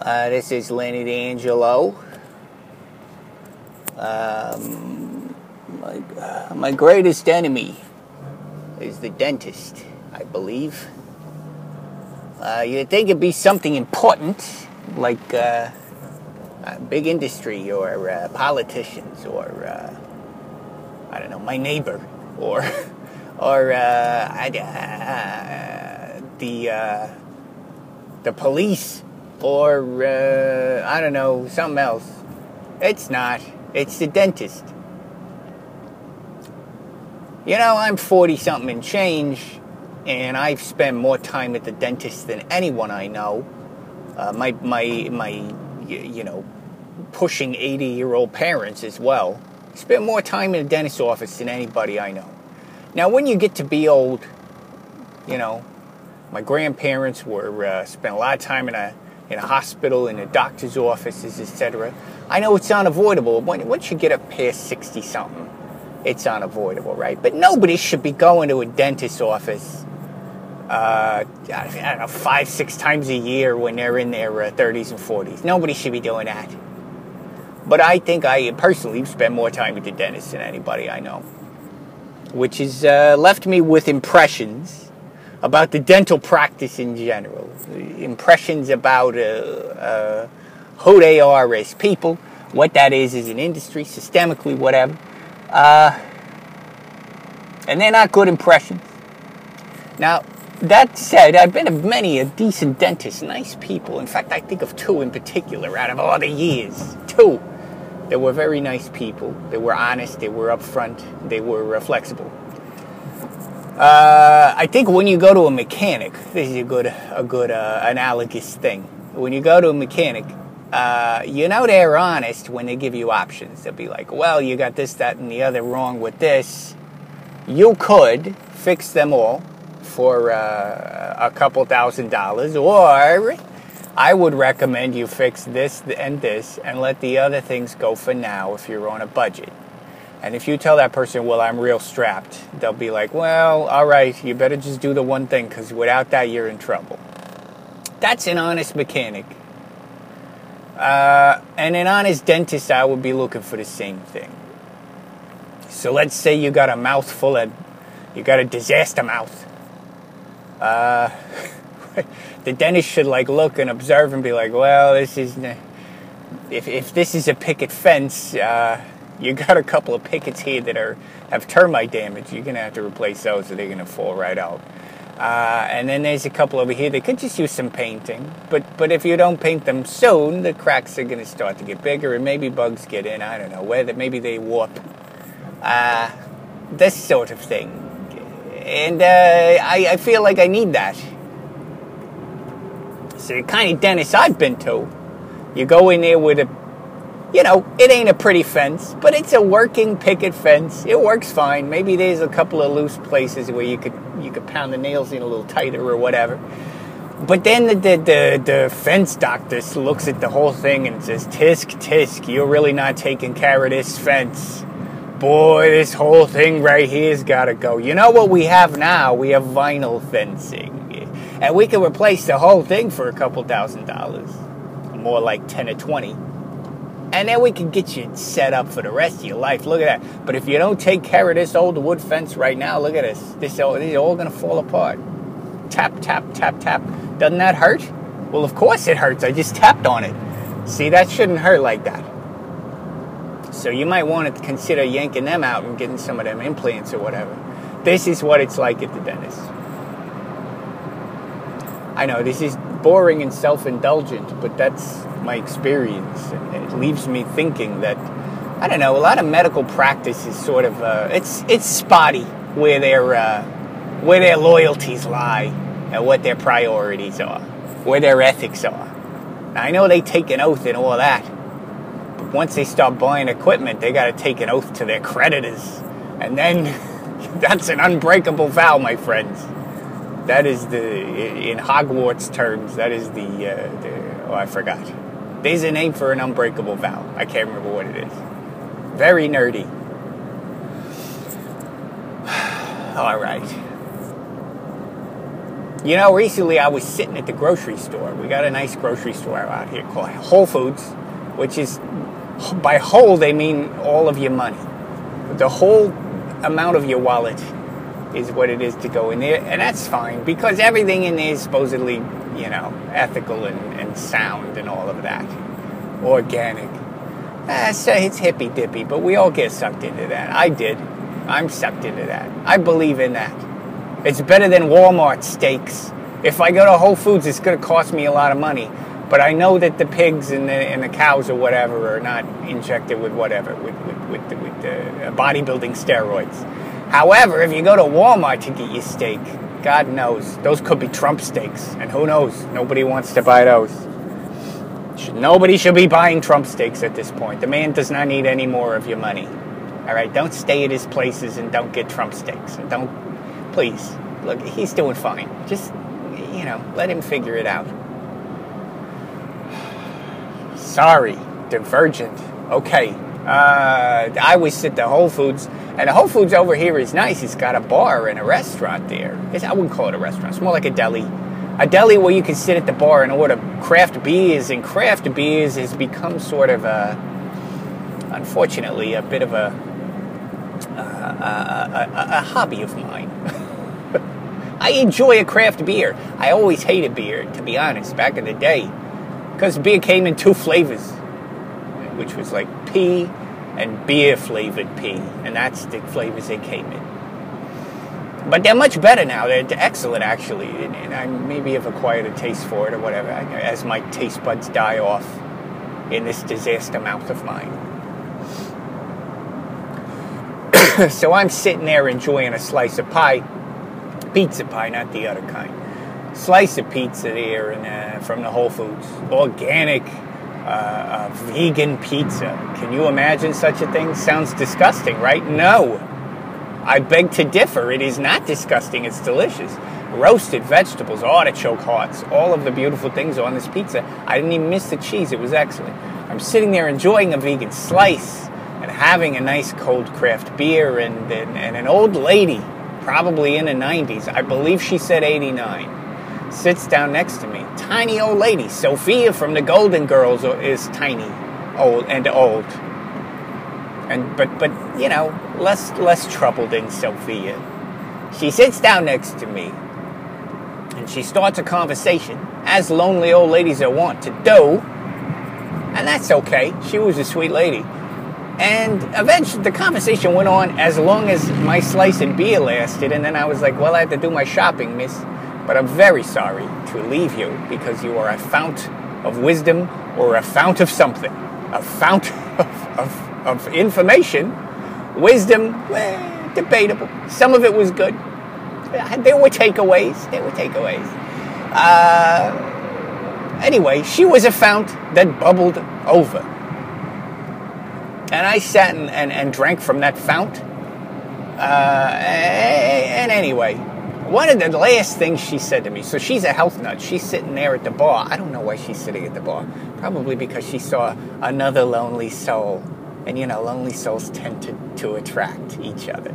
Uh, this is Lenny D'Angelo. Um, my, uh, my greatest enemy is the dentist, I believe. Uh, you'd think it'd be something important, like uh, big industry or uh, politicians or, uh, I don't know, my neighbor or, or uh, I, the, the police or uh, I don't know, something else. It's not. It's the dentist. You know, I'm 40 something and change, and I've spent more time at the dentist than anyone I know. Uh, my, my, my, you know, pushing 80 year old parents as well. Spend more time in the dentist's office than anybody I know. Now, when you get to be old, you know, my grandparents were uh, spent a lot of time in a in a hospital, in a doctor's offices, etc. I know it's unavoidable. Once you get up past 60 something, it's unavoidable, right? But nobody should be going to a dentist's office, uh, I don't know, five, six times a year when they're in their uh, 30s and 40s. Nobody should be doing that. But I think I personally spend more time at the dentist than anybody I know, which has uh, left me with impressions about the dental practice in general, impressions about uh, uh, who they are as people, what that is as an industry, systemically, whatever. Uh, and they're not good impressions. Now, that said, I've been to many a decent dentist, nice people. In fact, I think of two in particular out of all the years. Two. They were very nice people. They were honest, they were upfront, they were uh, flexible. Uh, I think when you go to a mechanic, this is a good a good uh, analogous thing. When you go to a mechanic, uh, you know they're honest when they give you options. They'll be like, "Well, you got this, that, and the other wrong with this. You could fix them all for uh, a couple thousand dollars, or I would recommend you fix this and this and let the other things go for now if you're on a budget." And if you tell that person, well, I'm real strapped, they'll be like, well, all right, you better just do the one thing because without that, you're in trouble. That's an honest mechanic. Uh, and an honest dentist, I would be looking for the same thing. So let's say you got a mouth full of, you got a disaster mouth. Uh, the dentist should like look and observe and be like, well, this is, if, if this is a picket fence, uh, you got a couple of pickets here that are have termite damage. You're gonna have to replace those, or they're gonna fall right out. Uh, and then there's a couple over here that could just use some painting. But but if you don't paint them soon, the cracks are gonna start to get bigger, and maybe bugs get in. I don't know whether maybe they warp. Uh, this sort of thing. And uh, I, I feel like I need that. So the kind of dentist I've been to, you go in there with a you know, it ain't a pretty fence, but it's a working picket fence. It works fine. Maybe there's a couple of loose places where you could you could pound the nails in a little tighter or whatever. But then the, the, the, the fence doctor looks at the whole thing and says, Tisk, tisk, you're really not taking care of this fence. Boy, this whole thing right here's got to go. You know what we have now? We have vinyl fencing. And we can replace the whole thing for a couple thousand dollars. More like 10 or 20 and then we can get you set up for the rest of your life. Look at that. But if you don't take care of this old wood fence right now, look at this. This these are all going to fall apart. Tap, tap, tap, tap. Doesn't that hurt? Well, of course it hurts. I just tapped on it. See, that shouldn't hurt like that. So you might want to consider yanking them out and getting some of them implants or whatever. This is what it's like at the dentist. I know this is boring and self-indulgent, but that's my experience, and it leaves me thinking that I don't know. A lot of medical practice is sort of uh, it's it's spotty where their uh, where their loyalties lie and what their priorities are, where their ethics are. Now, I know they take an oath and all that, but once they start buying equipment, they got to take an oath to their creditors, and then that's an unbreakable vow, my friends. That is the in Hogwarts terms. That is the, uh, the oh I forgot. There's a name for an unbreakable vow. I can't remember what it is. Very nerdy. All right. You know, recently I was sitting at the grocery store. We got a nice grocery store out here called Whole Foods, which is by whole they mean all of your money. The whole amount of your wallet is what it is to go in there, and that's fine because everything in there is supposedly, you know, ethical and, and sound and all of that, organic. Uh, so it's hippy dippy, but we all get sucked into that. I did. I'm sucked into that. I believe in that. It's better than Walmart steaks. If I go to Whole Foods, it's going to cost me a lot of money. But I know that the pigs and the, and the cows or whatever are not injected with whatever, with, with, with, the, with the bodybuilding steroids. However, if you go to Walmart to get your steak, God knows, those could be Trump steaks. And who knows? Nobody wants to buy those. Nobody should be buying Trump steaks at this point. The man does not need any more of your money. All right, don't stay at his places and don't get Trump steaks. And don't, please, look, he's doing fine. Just, you know, let him figure it out. Sorry, divergent. Okay. Uh, I always sit at Whole Foods, and the Whole Foods over here is nice. It's got a bar and a restaurant there. It's, I wouldn't call it a restaurant. It's more like a deli. A deli where you can sit at the bar and order craft beers, and craft beers has become sort of a, unfortunately, a bit of a, a, a, a hobby of mine. I enjoy a craft beer. I always hated beer, to be honest, back in the day because beer came in two flavors, which was like pee and beer flavored pee, and that's the flavors they came in. But they're much better now. They're excellent, actually, and, and I maybe have acquired a taste for it or whatever as my taste buds die off in this disaster mouth of mine. so I'm sitting there enjoying a slice of pie, pizza pie, not the other kind slice of pizza there and, uh, from the Whole Foods. Organic, uh, uh, vegan pizza. Can you imagine such a thing? Sounds disgusting, right? No. I beg to differ. It is not disgusting. It's delicious. Roasted vegetables, artichoke hearts, all of the beautiful things on this pizza. I didn't even miss the cheese. It was excellent. I'm sitting there enjoying a vegan slice and having a nice cold craft beer and, and, and an old lady, probably in the 90s. I believe she said 89 sits down next to me. Tiny old lady. Sophia from the Golden Girls is tiny, old and old. And but but you know, less less troubled than Sophia. She sits down next to me and she starts a conversation, as lonely old ladies are wont to do. And that's okay. She was a sweet lady. And eventually, the conversation went on as long as my slice and beer lasted. And then I was like, well, I have to do my shopping, miss. But I'm very sorry to leave you because you are a fount of wisdom or a fount of something. A fount of, of, of information. Wisdom, debatable. Some of it was good. There were takeaways. There were takeaways. Uh, anyway, she was a fount that bubbled over. And I sat and, and, and drank from that fount. Uh, and anyway, one of the last things she said to me, so she's a health nut. She's sitting there at the bar. I don't know why she's sitting at the bar. Probably because she saw another lonely soul. And you know, lonely souls tend to, to attract each other.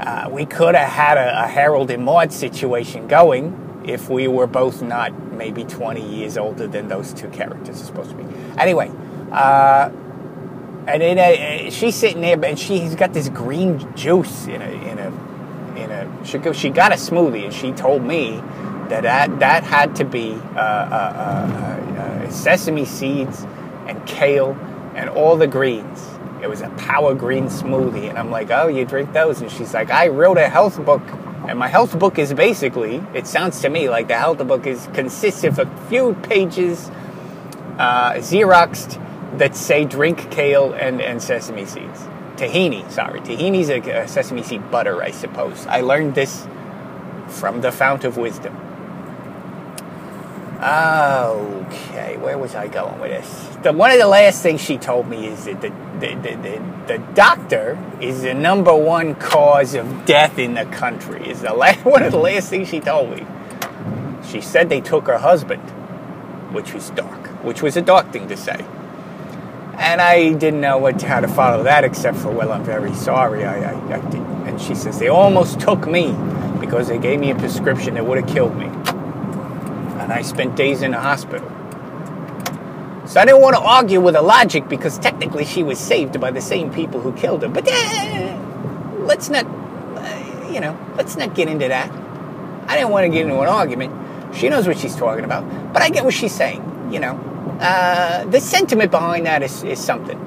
Uh, we could have had a, a Harold and Maude situation going if we were both not maybe 20 years older than those two characters are supposed to be. Anyway, uh, and uh, she's sitting there, and she's got this green juice in a, in a in a she, she got a smoothie and she told me that that, that had to be uh, uh, uh, uh, sesame seeds and kale and all the greens. It was a power green smoothie, and I'm like, oh, you drink those? And she's like, I wrote a health book, and my health book is basically. It sounds to me like the health book is consists of a few pages, uh, xeroxed that say drink kale and, and sesame seeds tahini. Sorry, tahini's a, a sesame seed butter, I suppose. I learned this from the fount of wisdom. Okay, where was I going with this? The, one of the last things she told me is that the, the, the, the, the doctor is the number one cause of death in the country. Is the last, one of the last things she told me. She said they took her husband, which was dark, which was a dark thing to say. And I didn't know what, how to follow that except for, well, I'm very sorry. I, I, I. And she says, they almost took me because they gave me a prescription that would have killed me. and I spent days in the hospital. So I didn't want to argue with her logic because technically she was saved by the same people who killed her. But let's not, uh, you know, let's not get into that. I didn't want to get into an argument. She knows what she's talking about, but I get what she's saying. You know, uh, the sentiment behind that is, is something.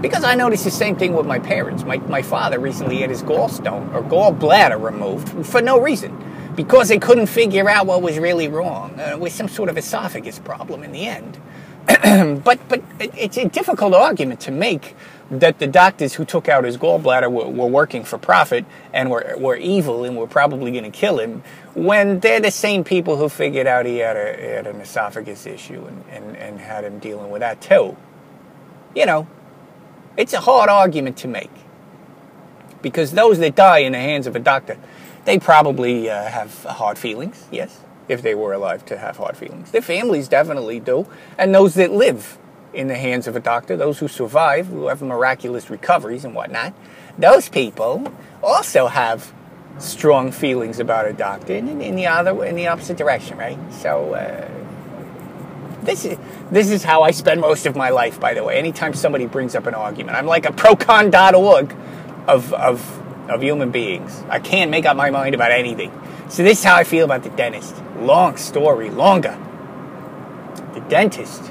Because I noticed the same thing with my parents. My, my father recently had his gallstone or gallbladder removed for no reason because they couldn't figure out what was really wrong. Uh, with some sort of esophagus problem in the end. but but it's a difficult argument to make that the doctors who took out his gallbladder were, were working for profit and were, were evil and were probably going to kill him when they're the same people who figured out he had, a, he had an esophagus issue and, and, and had him dealing with that too. You know, it's a hard argument to make because those that die in the hands of a doctor, they probably uh, have hard feelings, yes if they were alive to have hard feelings. Their families definitely do, and those that live in the hands of a doctor, those who survive, who have miraculous recoveries and whatnot, those people also have strong feelings about a doctor in, in the other in the opposite direction, right? So uh, this is this is how I spend most of my life. By the way, anytime somebody brings up an argument, I'm like a procon.org of of of human beings. I can't make up my mind about anything. So this is how I feel about the dentist. Long story, longer. The dentist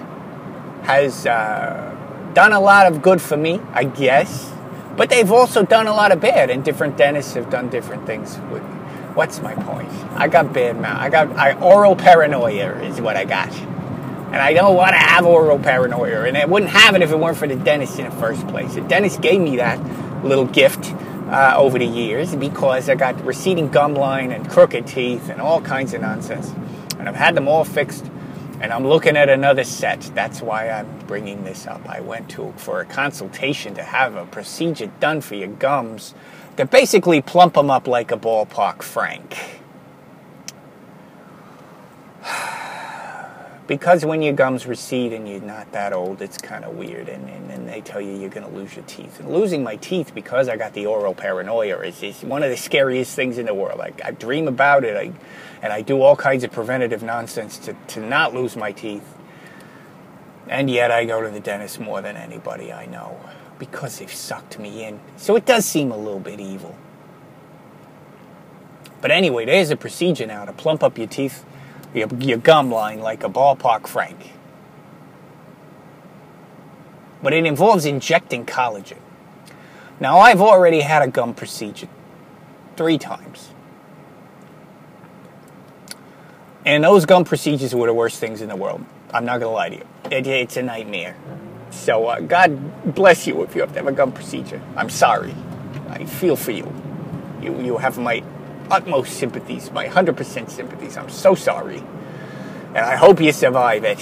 has uh, done a lot of good for me, I guess, but they've also done a lot of bad, and different dentists have done different things with me. What's my point? I got bad mouth. I got I, oral paranoia is what I got, and I don't want to have oral paranoia, and I wouldn't have it if it weren't for the dentist in the first place. The dentist gave me that little gift uh, over the years because I got receding gum line and crooked teeth and all kinds of nonsense. And I've had them all fixed and I'm looking at another set. That's why I'm bringing this up. I went to for a consultation to have a procedure done for your gums to basically plump them up like a ballpark frank. Because when your gums recede and you're not that old, it's kind of weird. And, and, and, they tell you you're going to lose your teeth. And losing my teeth because I got the oral paranoia is, is one of the scariest things in the world. I, I dream about it, I, and I do all kinds of preventative nonsense to, to not lose my teeth. And yet I go to the dentist more than anybody I know because they've sucked me in. So it does seem a little bit evil. But anyway, there's a procedure now to plump up your teeth your, your gum line like a ballpark frank. But it involves injecting collagen. Now, I've already had a gum procedure three times. And those gum procedures were the worst things in the world. I'm not going to lie to you. It, it's a nightmare. So, uh, God bless you if you have to have a gum procedure. I'm sorry. I feel for you. You, you have my utmost sympathies, my 100% sympathies. I'm so sorry. And I hope you survive it.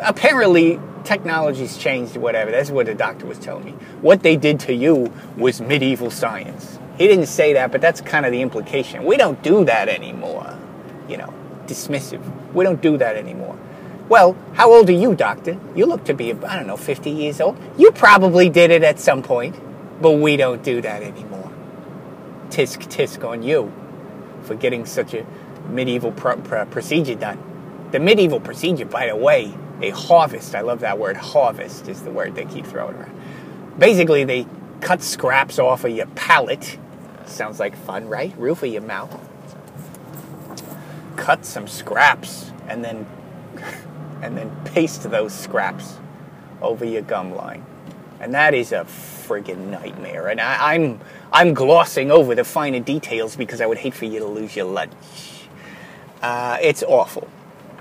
Apparently, technology's changed, whatever. That's what the doctor was telling me. What they did to you was medieval science. He didn't say that, but that's kind of the implication. We don't do that anymore. You know, dismissive. We don't do that anymore. Well, how old are you, doctor? You look to be, I don't know, 50 years old. You probably did it at some point, but we don't do that anymore tisk tisk on you for getting such a medieval pr- pr- procedure done. The medieval procedure, by the way, a harvest, I love that word, harvest is the word they keep throwing around. Basically, they cut scraps off of your palate. Sounds like fun, right? Roof of your mouth. Cut some scraps and then and then paste those scraps over your gum line. And that is a friggin' nightmare. And I, am I'm, I'm glossing over the finer details because I would hate for you to lose your lunch. Uh, it's awful.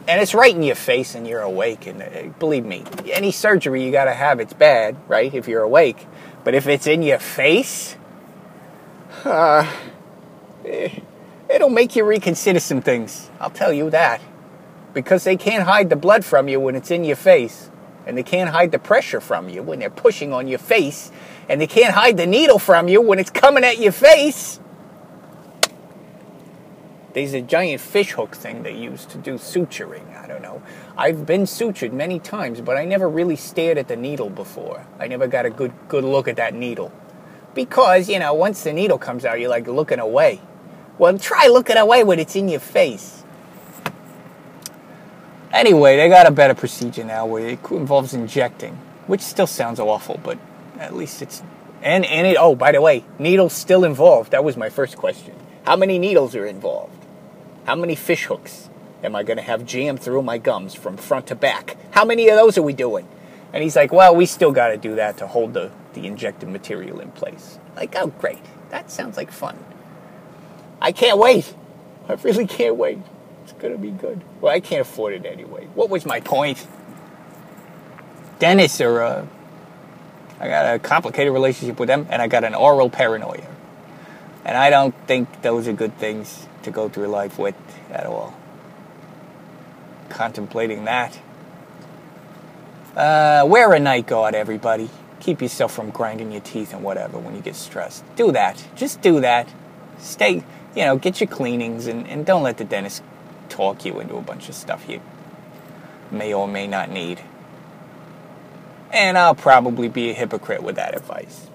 And it's right in your face and you're awake. And uh, believe me, any surgery you got to have, it's bad, right? If you're awake. But if it's in your face, uh, eh, it'll make you reconsider some things. I'll tell you that. Because they can't hide the blood from you when it's in your face and they can't hide the pressure from you when they're pushing on your face, and they can't hide the needle from you when it's coming at your face. There's a giant fish hook thing they use to do suturing. I don't know. I've been sutured many times, but I never really stared at the needle before. I never got a good good look at that needle. Because, you know, once the needle comes out, you're like looking away. Well, try looking away when it's in your face. Anyway, they got a better procedure now where it involves injecting, which still sounds awful, but at least it's and and it. Oh, by the way, needles still involved. That was my first question. How many needles are involved? How many fish hooks am I going to have jammed through my gums from front to back? How many of those are we doing? And he's like, well, we still got to do that to hold the, the injected material in place. Like, oh, great. That sounds like fun. I can't wait. I really can't wait. To be good. Well, I can't afford it anyway. What was my point? Dentists are, uh, I got a complicated relationship with them, and I got an oral paranoia. And I don't think those are good things to go through life with at all. Contemplating that. Uh, wear a night guard, everybody. Keep yourself from grinding your teeth and whatever when you get stressed. Do that. Just do that. Stay, you know, get your cleanings and, and don't let the dentist talk you into a bunch of stuff you may or may not need. And I'll probably be a hypocrite with that advice.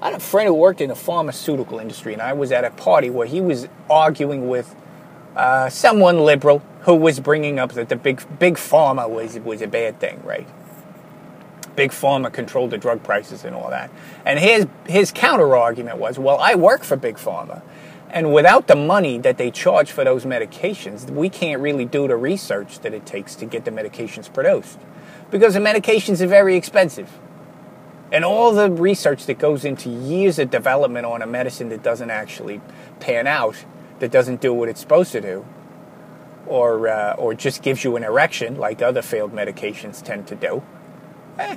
I had a friend who worked in the pharmaceutical industry, and I was at a party where he was arguing with uh, someone liberal who was bringing up that the big big pharma was was a bad thing, right? Big pharma controlled the drug prices and all that. And his his counter argument was, well, I work for big pharma, and without the money that they charge for those medications, we can't really do the research that it takes to get the medications produced, because the medications are very expensive. And all the research that goes into years of development on a medicine that doesn't actually pan out, that doesn't do what it's supposed to do, or, uh, or just gives you an erection like other failed medications tend to do, eh,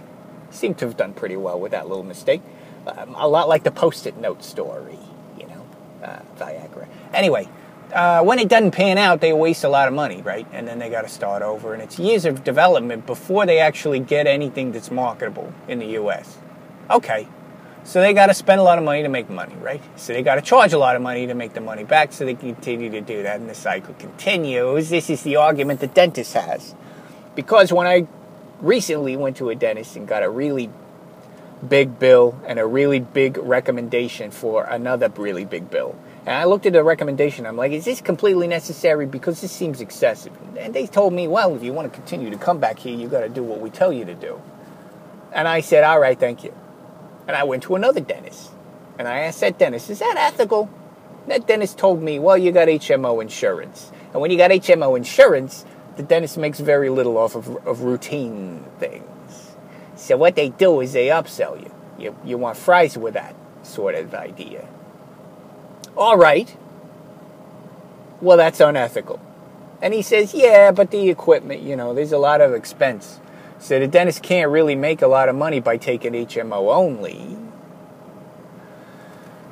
seem to have done pretty well with that little mistake. Um, a lot like the post it note story, uh, Viagra. Anyway, uh, when it doesn't pan out, they waste a lot of money, right? And then they got to start over. And it's years of development before they actually get anything that's marketable in the U.S. Okay. So they got to spend a lot of money to make money, right? So they got to charge a lot of money to make the money back so they continue to do that and the cycle continues. This is the argument the dentist has. Because when I recently went to a dentist and got a really big bill and a really big recommendation for another really big bill. And I looked at the recommendation, I'm like, is this completely necessary? Because this seems excessive. And they told me, well, if you want to continue to come back here, you got to do what we tell you to do. And I said, all right, thank you. And I went to another dentist. And I asked that dentist, is that ethical? That dentist told me, well, you got HMO insurance. And when you got HMO insurance, the dentist makes very little off of, of routine things. So what they do is they upsell you. You, you want fries with that sort of idea. All right. Well, that's unethical. And he says, yeah, but the equipment, you know, there's a lot of expense. So the dentist can't really make a lot of money by taking HMO only.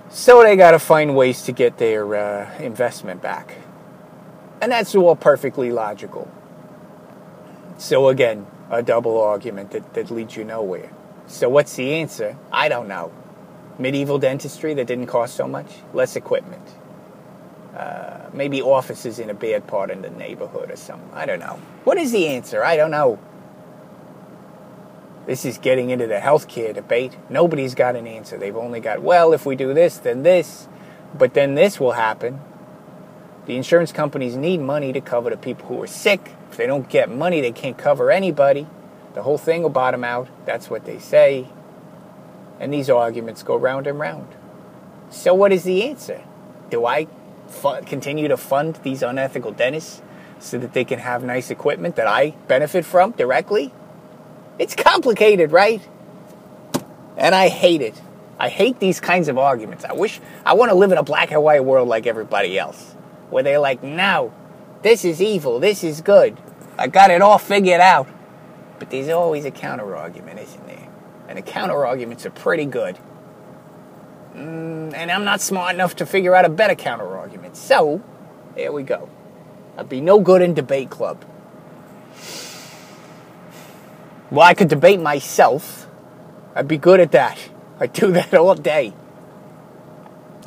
So they got to find ways to get their uh, investment back. And that's all perfectly logical. So again, a double argument that, that leads you nowhere. So what's the answer? I don't know. Medieval dentistry that didn't cost so much? Less equipment. Uh, maybe offices in a bad part of the neighborhood or something. I don't know. What is the answer? I don't know. This is getting into the healthcare debate. Nobody's got an answer. They've only got, well, if we do this, then this, but then this will happen. The insurance companies need money to cover the people who are sick. If they don't get money, they can't cover anybody. The whole thing will bottom out. That's what they say. And these arguments go round and round. So, what is the answer? Do I continue to fund these unethical dentists so that they can have nice equipment that I benefit from directly? It's complicated, right? And I hate it. I hate these kinds of arguments. I wish I want to live in a black and white world like everybody else, where they're like, no, this is evil, this is good. I got it all figured out. But there's always a counter argument, isn't there? And the counter arguments are pretty good. Mm, and I'm not smart enough to figure out a better counter argument. So, there we go. I'd be no good in debate club. Well, I could debate myself. I'd be good at that. I do that all day.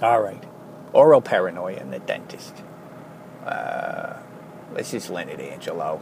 All right. Oral paranoia and the dentist. Uh, let's just Leonard D'Angelo.